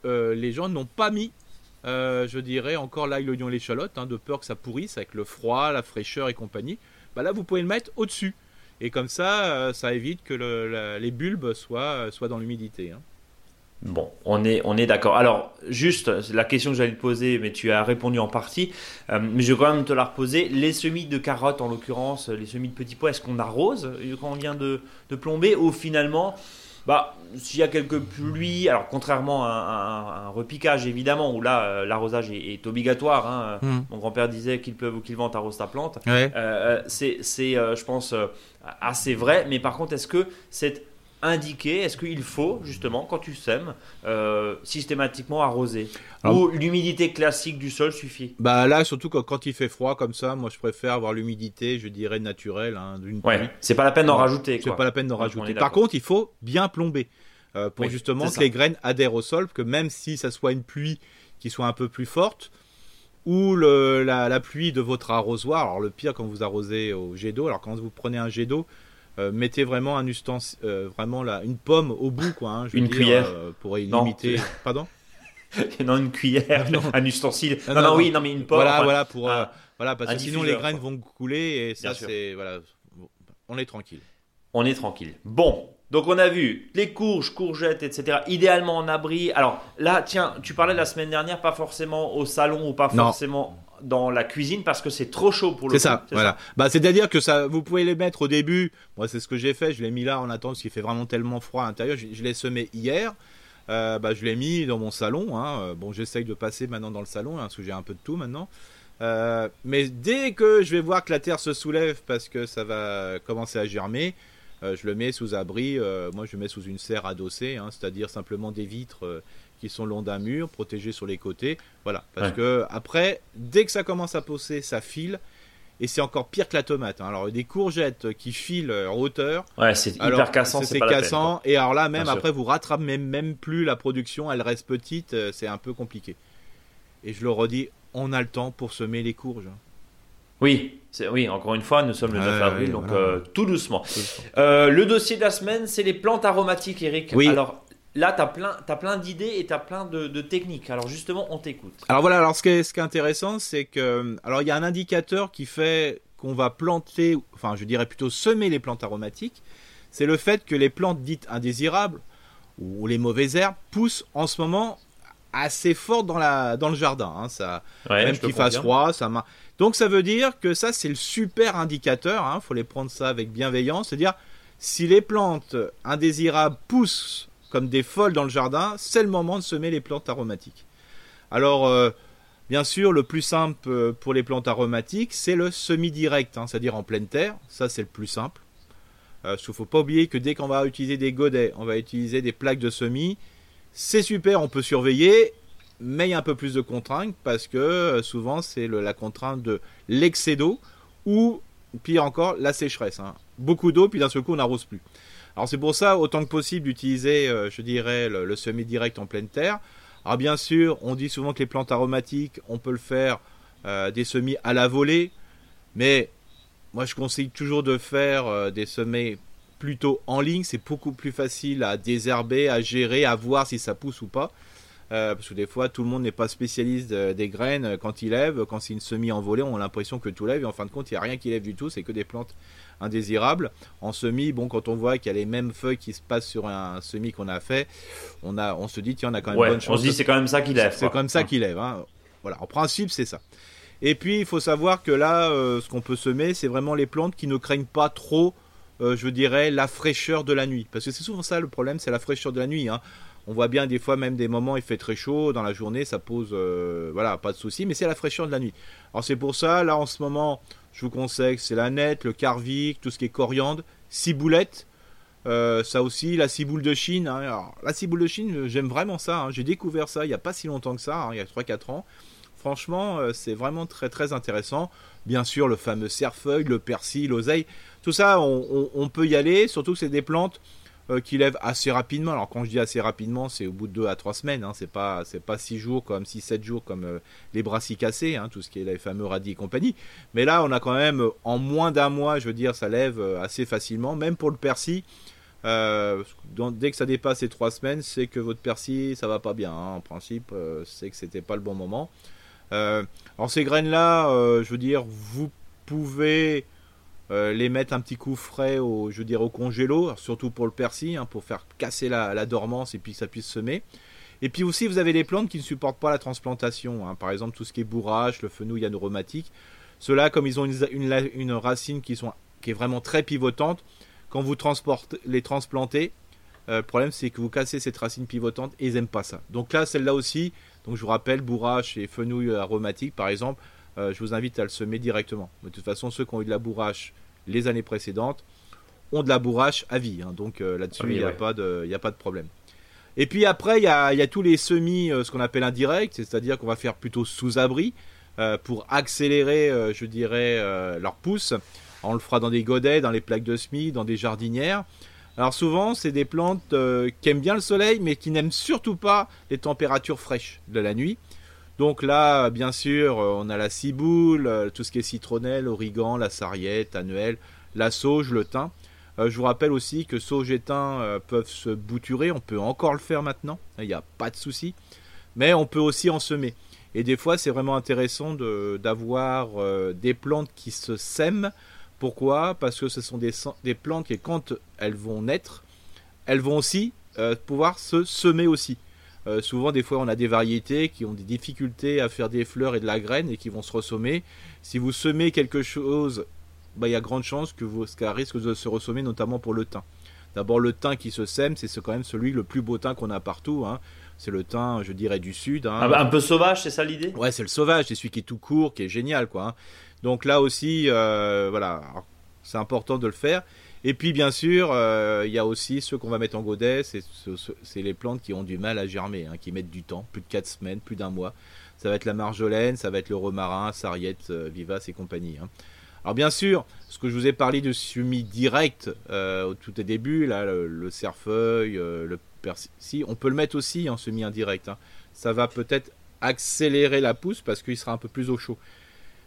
les gens n'ont pas mis, je dirais, encore l'ail, l'oignon l'échalote, hein, de peur que ça pourrisse avec le froid, la fraîcheur et compagnie. Bah, là, vous pouvez le mettre au-dessus. Et comme ça, ça évite que les bulbes soient, soient dans l'humidité. Hein. Bon, on est, on est d'accord. Alors, juste la question que j'allais te poser, mais tu as répondu en partie, euh, mais je vais quand même te la reposer. Les semis de carottes, en l'occurrence, les semis de petits pois, est-ce qu'on arrose quand on vient de, plomber ou finalement, bah, s'il y a quelques pluies, alors contrairement à, un, repiquage évidemment, où là euh, l'arrosage est, obligatoire, hein, hmm. mon grand-père disait qu'il pleuve ou qu'il vente, arrose ta plante, euh, c'est, je pense, assez vrai, mais par contre, est-ce que cette indiquer est-ce qu'il faut justement quand tu sèmes euh, systématiquement arroser ou l'humidité classique du sol suffit? Bah là surtout quand, il fait froid comme ça, moi je préfère avoir l'humidité, je dirais naturelle hein, d'une ouais, C'est pas la peine d'en rajouter. C'est pas la peine d'en rajouter. Par contre, il faut bien plomber euh, pour justement que les graines adhèrent au sol, que même si ça soit une pluie qui soit un peu plus forte ou la, la, pluie de votre arrosoir. Alors le pire quand vous arrosez au jet d'eau. Alors quand vous prenez un jet d'eau, euh, mettez vraiment un ustensile, euh, vraiment là, une pomme au bout, quoi. Hein, une cuillère euh, pour limiter. Pardon? Non, une cuillère, un ustensile. Non, non, oui, non, mais une pomme. Voilà, voilà, pour, voilà, parce que sinon les graines vont couler et ça, c'est, voilà, on est tranquille. On est tranquille. Bon, donc on a vu les courges, courgettes, etc. Idéalement en abri. Alors là, tiens, tu parlais la semaine dernière, pas forcément au salon ou pas forcément dans la cuisine parce que c'est trop chaud pour le C'est ça, voilà. Bah, c'est-à-dire que ça, vous pouvez les mettre au début. Moi, c'est ce que j'ai fait. Je l'ai mis là en attendant parce qu'il fait vraiment tellement froid à l'intérieur. Je, l'ai semé hier. Euh, bah, je l'ai mis dans mon salon. Hein. Euh, bon, j'essaye de passer maintenant dans le salon hein, parce que j'ai un peu de tout maintenant. Euh, mais dès que je vais voir que la terre se soulève parce que ça va commencer à germer, je le mets sous abri. moi, je le mets sous une serre adossée, hein, c'est-à-dire simplement des vitres qui sont long d'un mur, protégés sur les côtés. Voilà, parce que après, dès que ça commence à pousser, ça file. Et c'est encore pire que la tomate. Hein. Alors des courgettes qui filent en hauteur. Ouais, c'est hyper cassant. C'est cassant. et alors là, même après, vous rattrapez même, même plus la production. Elle reste petite. Euh, c'est un peu compliqué. Et je le redis, on a le temps pour semer les courges. Oui, oui, encore une fois, nous sommes le 9 avril, donc euh, tout doucement. Euh, le dossier de la semaine, c'est les plantes aromatiques, Eric. Oui. Alors, Là, tu as plein, as plein d'idées et tu as plein de, techniques. Alors justement, on t'écoute. Alors voilà, alors ce qui est, ce qui est intéressant, c'est que... Alors il y a un indicateur qui fait qu'on va planter, enfin je dirais plutôt semer les plantes aromatiques. C'est le fait que les plantes dites indésirables ou les mauvaises herbes poussent en ce moment assez fort dans, la, dans le jardin. Hein. ça, même qu'il fasse froid, ça Donc ça veut dire que ça c'est le super indicateur. Il hein. faut les prendre ça avec bienveillance. C'est-à-dire si les plantes indésirables poussent comme des folles dans le jardin, c'est le moment de semer les plantes aromatiques. Alors, euh, bien sûr, le plus simple euh, pour les plantes aromatiques, c'est le semi-direct, hein, c'est-à-dire en pleine terre. Ça, c'est le plus simple. Euh, il ne faut pas oublier que dès qu'on va utiliser des godets, on va utiliser des plaques de semis. C'est super, on peut surveiller, mais il y a un peu plus de contraintes parce que souvent, c'est la contrainte de l'excès d'eau ou, pire encore, la sécheresse. Hein. Beaucoup d'eau, puis d'un seul coup, on n'arrose plus. Alors c'est pour ça, autant que possible, d'utiliser, euh, je dirais, le, semis direct en pleine terre. Alors bien sûr, on dit souvent que les plantes aromatiques, on peut le faire euh, des semis à la volée, mais moi je conseille toujours de faire euh, des semis plutôt en ligne. C'est beaucoup plus facile à désherber, à gérer, à voir si ça pousse ou pas. parce que des fois, tout le monde n'est pas spécialiste des graines quand il lève. Quand c'est une semis en volée, on a l'impression que tout lève. Et en fin de compte, il n'y a rien qui lève du tout. C'est que des plantes indésirable. En semis, bon, quand on voit qu'il y a les mêmes feuilles qui se passent sur un semis qu'on a fait, on, a, on se dit, tiens, on a quand même bonne chance. On se dit, c'est quand même ça qui lève. C'est quand même ça qui lève. Hein. Voilà, en principe, c'est ça. Et puis, il faut savoir que là, euh, ce qu'on peut semer, c'est vraiment les plantes qui ne craignent pas trop je dirais, la fraîcheur de la nuit. Parce que c'est souvent ça le problème, c'est la fraîcheur de la nuit. Hein. On voit bien des fois même des moments il fait très chaud dans la journée, ça pose euh, voilà pas de souci, mais c'est la fraîcheur de la nuit. Alors c'est pour ça là en ce moment, je vous conseille c'est la nette, le carvic, tout ce qui est coriandre, ciboulette, euh, ça aussi la ciboule de Chine. Hein. Alors, la ciboule de Chine, j'aime vraiment ça. Hein. J'ai découvert ça il n'y a pas si longtemps que ça, hein, il y a 3-4 ans. Franchement, euh, c'est vraiment très très intéressant. Bien sûr, le fameux cerfeuil, le persil, l'oseille, tout ça, on peut y aller. Surtout que c'est des plantes euh, qui lève assez rapidement. Alors quand je dis assez rapidement, c'est au bout de 2 à 3 semaines. Hein. C'est pas c'est pas 6 jours comme 6 7 jours comme euh, les brassicacées, hein, tout ce qui est les fameux radis et compagnie. Mais là, on a quand même en moins d'un mois, je veux dire, ça lève euh, assez facilement, même pour le persil. dès que ça dépasse les 3 semaines, c'est que votre persil, ça va pas bien. Hein. En principe, c'est que c'était pas le bon moment. alors ces graines là, je veux dire, vous pouvez euh, les mettre un petit coup frais au, je veux au congélo, surtout pour le persil, hein, pour faire casser la, dormance et puis que ça puisse semer. Et puis aussi, vous avez les plantes qui ne supportent pas la transplantation. Hein. Par exemple, tout ce qui est bourrache, le fenouil aromatique. Ceux-là, comme ils ont une, racine qui, qui, est vraiment très pivotante, quand vous les transplantez, euh, le problème c'est que vous cassez cette racine pivotante et ils n'aiment pas ça. Donc là, celle-là aussi, donc je vous rappelle, bourrache et fenouil aromatique par exemple, euh, je vous invite à le semer directement. De toute façon, ceux qui ont eu de la bourrache les années précédentes ont de la bourrache à vie. Hein. donc euh, là-dessus, il n'y a, pas de, a pas de problème. Et puis après, il y a, tous les semis, euh, ce qu'on appelle indirects, c'est-à-dire qu'on va faire plutôt sous-abri pour accélérer, je dirais, leur pousse. On le fera dans des godets, dans les plaques de semis, dans des jardinières. Alors souvent, c'est des plantes qui aiment bien le soleil, mais qui n'aiment surtout pas les températures fraîches de la nuit. Donc là, bien sûr, euh, on a la ciboule, euh, tout ce qui est citronnelle, origan, la sarriette, annuelle, la sauge, le thym. Euh, je vous rappelle aussi que sauge et thym peuvent se bouturer, on peut encore le faire maintenant, il n'y a pas de souci. Mais on peut aussi en semer. Et des fois, c'est vraiment intéressant d'avoir des plantes qui se sèment. Pourquoi? Parce que ce sont des, des, plantes qui, quand elles vont naître, elles vont aussi pouvoir se semer aussi. Euh, souvent, des fois, on a des variétés qui ont des difficultés à faire des fleurs et de la graine et qui vont se ressommer. Si vous semez quelque chose, bah, il y a grande chance que vous, ça risque de se ressommer, notamment pour le thym. D'abord, le thym qui se sème, c'est quand même celui le plus beau thym qu'on a partout. Hein. C'est le thym, je dirais, du sud. Hein. Ah bah, un peu sauvage, c'est ça l'idée? Ouais, c'est le sauvage, c'est celui qui est tout court, qui est génial, quoi. Hein. Donc là aussi, euh, voilà, c'est important de le faire. Et puis bien sûr, euh, il y a aussi ceux qu'on va mettre en godet, c'est les plantes qui ont du mal à germer, hein, qui mettent du temps, plus de 4 semaines, plus d'un mois. Ça va être la marjolaine, ça va être le romarin, sarriette, euh, vivace et compagnie. Hein. Alors bien sûr, ce que je vous ai parlé de semis direct euh, au tout début, là, le, cerfeuil, le persil, on peut le mettre aussi en semis indirect. Hein. Ça va peut-être accélérer la pousse parce qu'il sera un peu plus au chaud.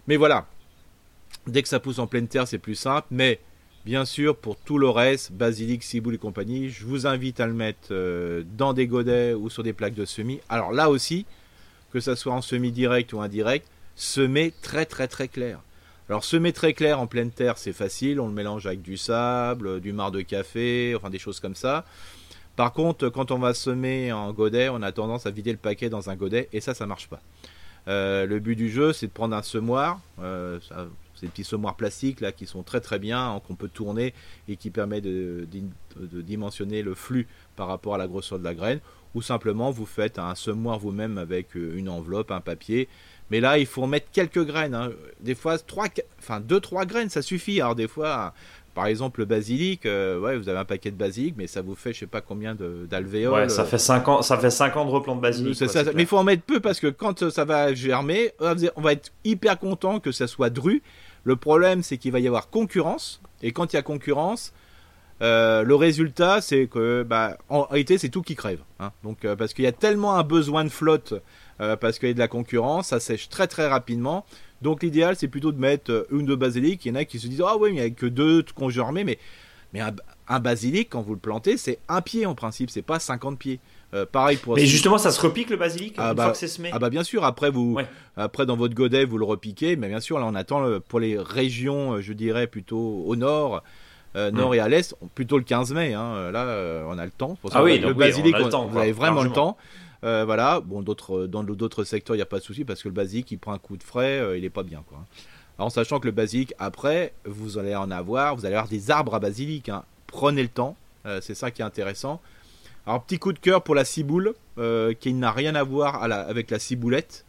Mais voilà, dès que ça pousse en pleine terre, c'est plus simple. Mais Bien sûr, pour tout le reste, basilic, ciboule et compagnie, je vous invite à le mettre euh, dans des godets ou sur des plaques de semis. Alors là aussi, que ça soit en semi direct ou indirect, semer très très très clair. Alors semer très clair en pleine terre, c'est facile, on le mélange avec du sable, du marc de café, enfin des choses comme ça. Par contre, quand on va semer en godet, on a tendance à vider le paquet dans un godet et ça, ça marche pas. Euh, le but du jeu, c'est de prendre un semoir. Euh, ces petits semoirs plastiques là qui sont très très bien, hein, qu'on peut tourner et qui permet de, dimensionner le flux par rapport à la grosseur de la graine. Ou simplement vous faites un semoir vous-même avec euh, une enveloppe, un papier. Mais là, il faut mettre quelques graines. Hein. Des fois, 3, enfin 2-3 graines, ça suffit. Alors des fois, par exemple, le basilic, euh, ouais, vous avez un paquet de basilic, mais ça vous fait je sais pas combien d'alvéoles. Ouais, ça fait 5 ans, ça fait 5 ans de replant de basilic. mais il faut en mettre peu parce que quand ça va germer, on va être hyper content que ça soit dru le problème, c'est qu'il va y avoir concurrence. Et quand il y a concurrence, euh, le résultat, c'est que, bah, en réalité, c'est tout qui crève. Hein. Donc, euh, parce qu'il y a tellement un besoin de flotte, euh, parce qu'il y a de la concurrence, ça sèche très très rapidement. Donc, l'idéal, c'est plutôt de mettre une de basilic. Il y en a qui se disent, ah oui, mais il n'y a que deux germer, mais, mais un, un, basilic, quand vous le plantez, c'est un pied en principe, c'est pas 50 pieds. Euh, pareil pour. Mais justement, ça se repique le basilic ah une bah, fois que c'est semé. Ah bah bien sûr. Après vous, après dans votre godet vous le repiquez, mais bien sûr là on attend pour les régions, euh, je dirais plutôt au nord. Euh, nord et à l'est, plutôt le 15 mai. Hein. Là, on a le temps. Pour ah oui, le basilic, on temps, vous avez vraiment le temps. voilà. Bon, d'autres, dans d'autres secteurs, il n'y a pas de souci parce que le basilic, il prend un coup de frais, il est pas bien, quoi. en sachant que le basilic, après, vous allez en avoir, vous allez avoir des arbres à basilic. Hein. Prenez le temps, euh, c'est ça qui est intéressant. Alors, petit coup de cœur pour la ciboule, euh, qui n'a rien à voir avec la ciboulette.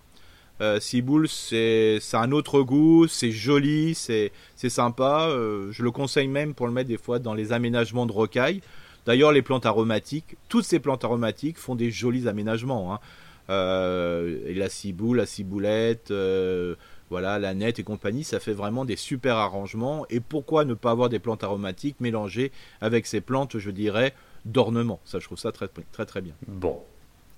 Euh, ciboule, c'est un autre goût, c'est joli, c'est sympa. Euh, je le conseille même pour le mettre des fois dans les aménagements de rocaille. D'ailleurs, les plantes aromatiques, toutes ces plantes aromatiques font des jolis aménagements. Hein. et la ciboule, la ciboulette, voilà, la nette et compagnie, ça fait vraiment des super arrangements. Et pourquoi ne pas avoir des plantes aromatiques mélangées avec ces plantes, je dirais, d'ornement Ça, je trouve ça très très très bien. Bon.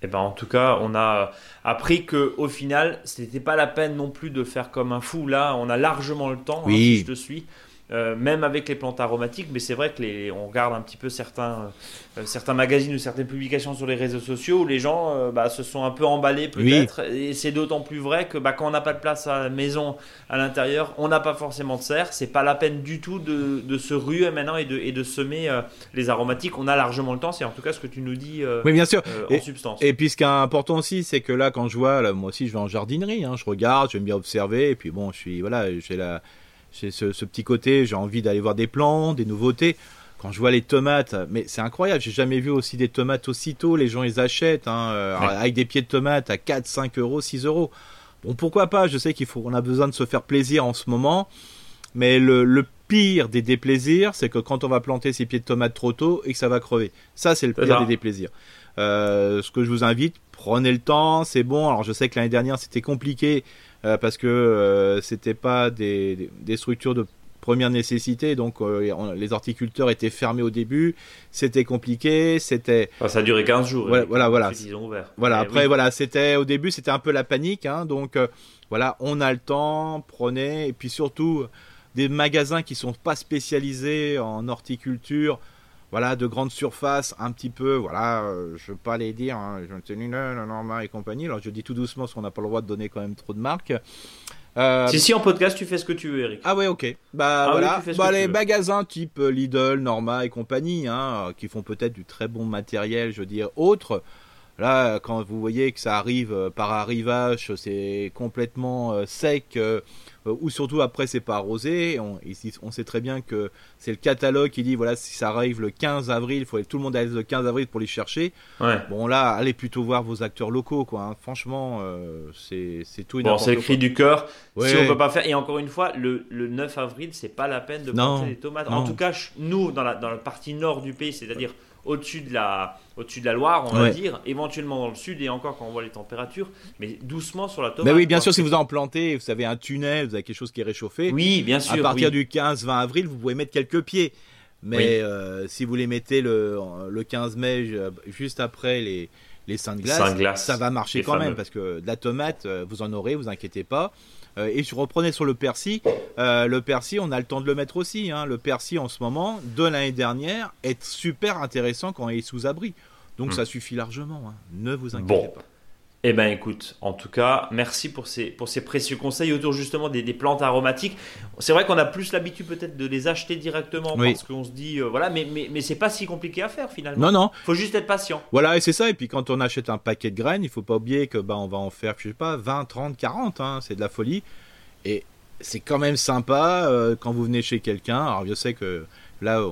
Et eh ben en tout cas, on a appris que au final, c'était pas la peine non plus de faire comme un fou. Là, on a largement le temps. Hein, oui. si je te suis. Euh, même avec les plantes aromatiques, mais c'est vrai que les, on regarde un petit peu certains, euh, certains magazines ou certaines publications sur les réseaux sociaux où les gens euh, bah, se sont un peu emballés peut-être, et c'est d'autant plus vrai que bah, quand on n'a pas de place à la maison à l'intérieur, on n'a pas forcément de serre, c'est pas la peine du tout de, de se ruer maintenant et de, et de semer les aromatiques, on a largement le temps, c'est en tout cas ce que tu nous dis oui, bien sûr. en et, substance. Et puis ce qui est important aussi, c'est que là quand je vois, moi aussi je vais en jardinerie, hein, je regarde, j'aime bien observer, et puis bon, je suis, voilà, j'ai la j'ai ce, petit côté, j'ai envie d'aller voir des plants, des nouveautés. Quand je vois les tomates, mais c'est incroyable, j'ai jamais vu aussi des tomates aussitôt. Les gens, ils achètent hein, euh, avec des pieds de tomates à 4, 5 euros, 6 euros. Bon, pourquoi pas Je sais qu'il faut, on a besoin de se faire plaisir en ce moment. Mais le, pire des déplaisirs, c'est que quand on va planter ces pieds de tomates trop tôt et que ça va crever. Ça, c'est le pire des déplaisirs. Euh, ce que je vous invite, prenez le temps, c'est bon. Alors, je sais que l'année dernière, c'était compliqué parce que euh, c'était pas des, des, structures de première nécessité, donc euh, les horticulteurs étaient fermés au début, c'était compliqué, c'était. ça a duré 15 jours. Voilà, voilà, voilà. Voilà, eh après, voilà, c'était au début, c'était un peu la panique, hein, donc voilà, on a le temps, prenez, et puis surtout des magasins qui sont pas spécialisés en horticulture voilà, de grandes surfaces, un petit peu, voilà, euh, je veux pas les dire, hein, je ne Norma et compagnie. Alors je dis tout doucement parce qu'on n'a pas le droit de donner quand même trop de marques. Euh, si si en podcast tu fais ce que tu veux Eric. Ah ouais ok. Bah ah voilà. bah, les magasins type Lidl, Norma et compagnie, hein, qui font peut-être du très bon matériel, je veux dire, autre. Là, quand vous voyez que ça arrive euh, par arrivage, c'est complètement sec euh, ou surtout après c'est pas arrosé. On, on sait très bien que c'est le catalogue qui dit voilà si ça arrive le 15 avril, il faut tout le monde aller le 15 avril pour les chercher. Bon là, allez plutôt voir vos acteurs locaux quoi. Hein. Franchement, euh, c'est tout. Bon, c'est le cri du cœur. Si on peut pas faire et encore une fois, le, le 9 avril, c'est pas la peine de planter les tomates. En tout cas, nous dans la dans la partie nord du pays, c'est-à-dire au-dessus de la au-dessus de la Loire, on va dire, éventuellement dans le sud et encore quand on voit les températures, mais doucement sur la tomate. Mais oui, bien sûr, si vous en plantez, vous avez un tunnel, vous avez quelque chose qui est réchauffé. Oui, bien sûr. À partir du 15-20 avril, vous pouvez mettre quelques pieds. Mais euh, si vous les mettez le, le 15 mai, juste après les, les seins de glace, ça va marcher quand même parce que de la tomate, euh, vous en aurez, vous inquiétez pas. Euh, et je reprenais sur le persil. Euh, le persil, on a le temps de le mettre aussi. Hein. Le persil, en ce moment, de l'année dernière, est super intéressant quand il est sous abri. Donc hmm. ça suffit largement. Hein. Ne vous inquiétez pas. Eh ben écoute, en tout cas, merci pour ces, pour ces précieux conseils autour justement des, plantes aromatiques. C'est vrai qu'on a plus l'habitude peut-être de les acheter directement parce qu'on se dit, euh, voilà, mais, mais, mais c'est pas si compliqué à faire finalement. Non, non. faut juste être patient. Voilà, et c'est ça. Et puis quand on achète un paquet de graines, il faut pas oublier que bah, on va en faire, je sais pas, 20, 30, 40, hein, c'est de la folie. Et c'est quand même sympa euh, quand vous venez chez quelqu'un. Alors je sais que là,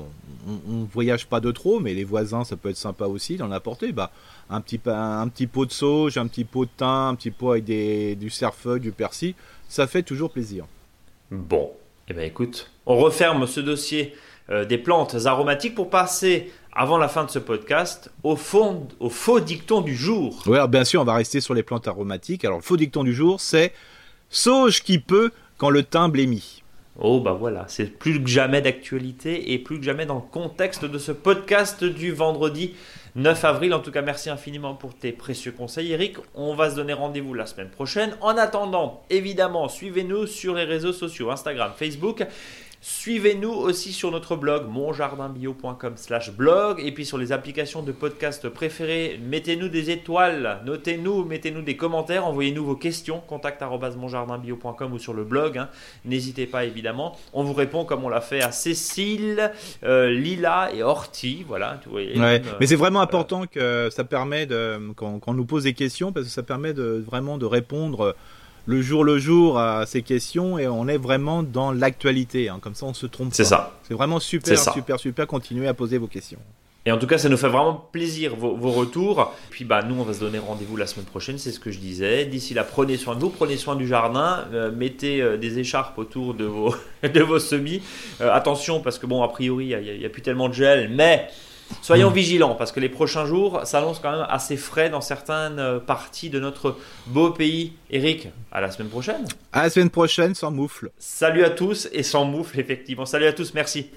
on, ne voyage pas de trop, mais les voisins, ça peut être sympa aussi d'en apporter. Bah, un petit, un petit pot de sauge, un petit pot de thym, un petit pot avec des, du cerfeuil, du persil, ça fait toujours plaisir. Bon, eh bien écoute, on referme ce dossier euh, des plantes aromatiques pour passer, avant la fin de ce podcast, au, fond, au faux dicton du jour. Oui, bien sûr, on va rester sur les plantes aromatiques. Alors le faux dicton du jour, c'est sauge qui peut quand le thym blêmit. Oh bah voilà, c'est plus que jamais d'actualité et plus que jamais dans le contexte de ce podcast du vendredi 9 avril. En tout cas, merci infiniment pour tes précieux conseils, Eric. On va se donner rendez-vous la semaine prochaine. En attendant, évidemment, suivez-nous sur les réseaux sociaux, Instagram, Facebook. Suivez-nous aussi sur notre blog monjardinbio.com slash blog et puis sur les applications de podcast préférées. Mettez-nous des étoiles, notez-nous, mettez-nous des commentaires, envoyez-nous vos questions, contact monjardinbio.com ou sur le blog. Hein. N'hésitez pas évidemment. On vous répond comme on l'a fait à Cécile, euh, Lila et Horty. Voilà, Mais c'est vraiment important que ça permet de, quand, on nous pose des questions, parce que ça permet de, vraiment de répondre le jour le jour à ces questions et on est vraiment dans l'actualité. Hein. Comme ça, on se trompe. C'est ça. C'est vraiment super, super, super. Continuez à poser vos questions. Et en tout cas, ça nous fait vraiment plaisir vos, retours. Puis bah, nous, on va se donner rendez-vous la semaine prochaine, c'est ce que je disais. D'ici là, prenez soin de vous, prenez soin du jardin, euh, mettez euh, des écharpes autour de vos, de vos semis. Euh, attention, parce que bon, a priori, il n'y a, plus tellement de gel, mais soyons hmm. vigilants, parce que les prochains jours s'annoncent quand même assez frais dans certaines parties de notre beau pays. Eric, à la semaine prochaine. À la semaine prochaine, sans moufle. Salut à tous et sans moufle, effectivement. Salut à tous, merci.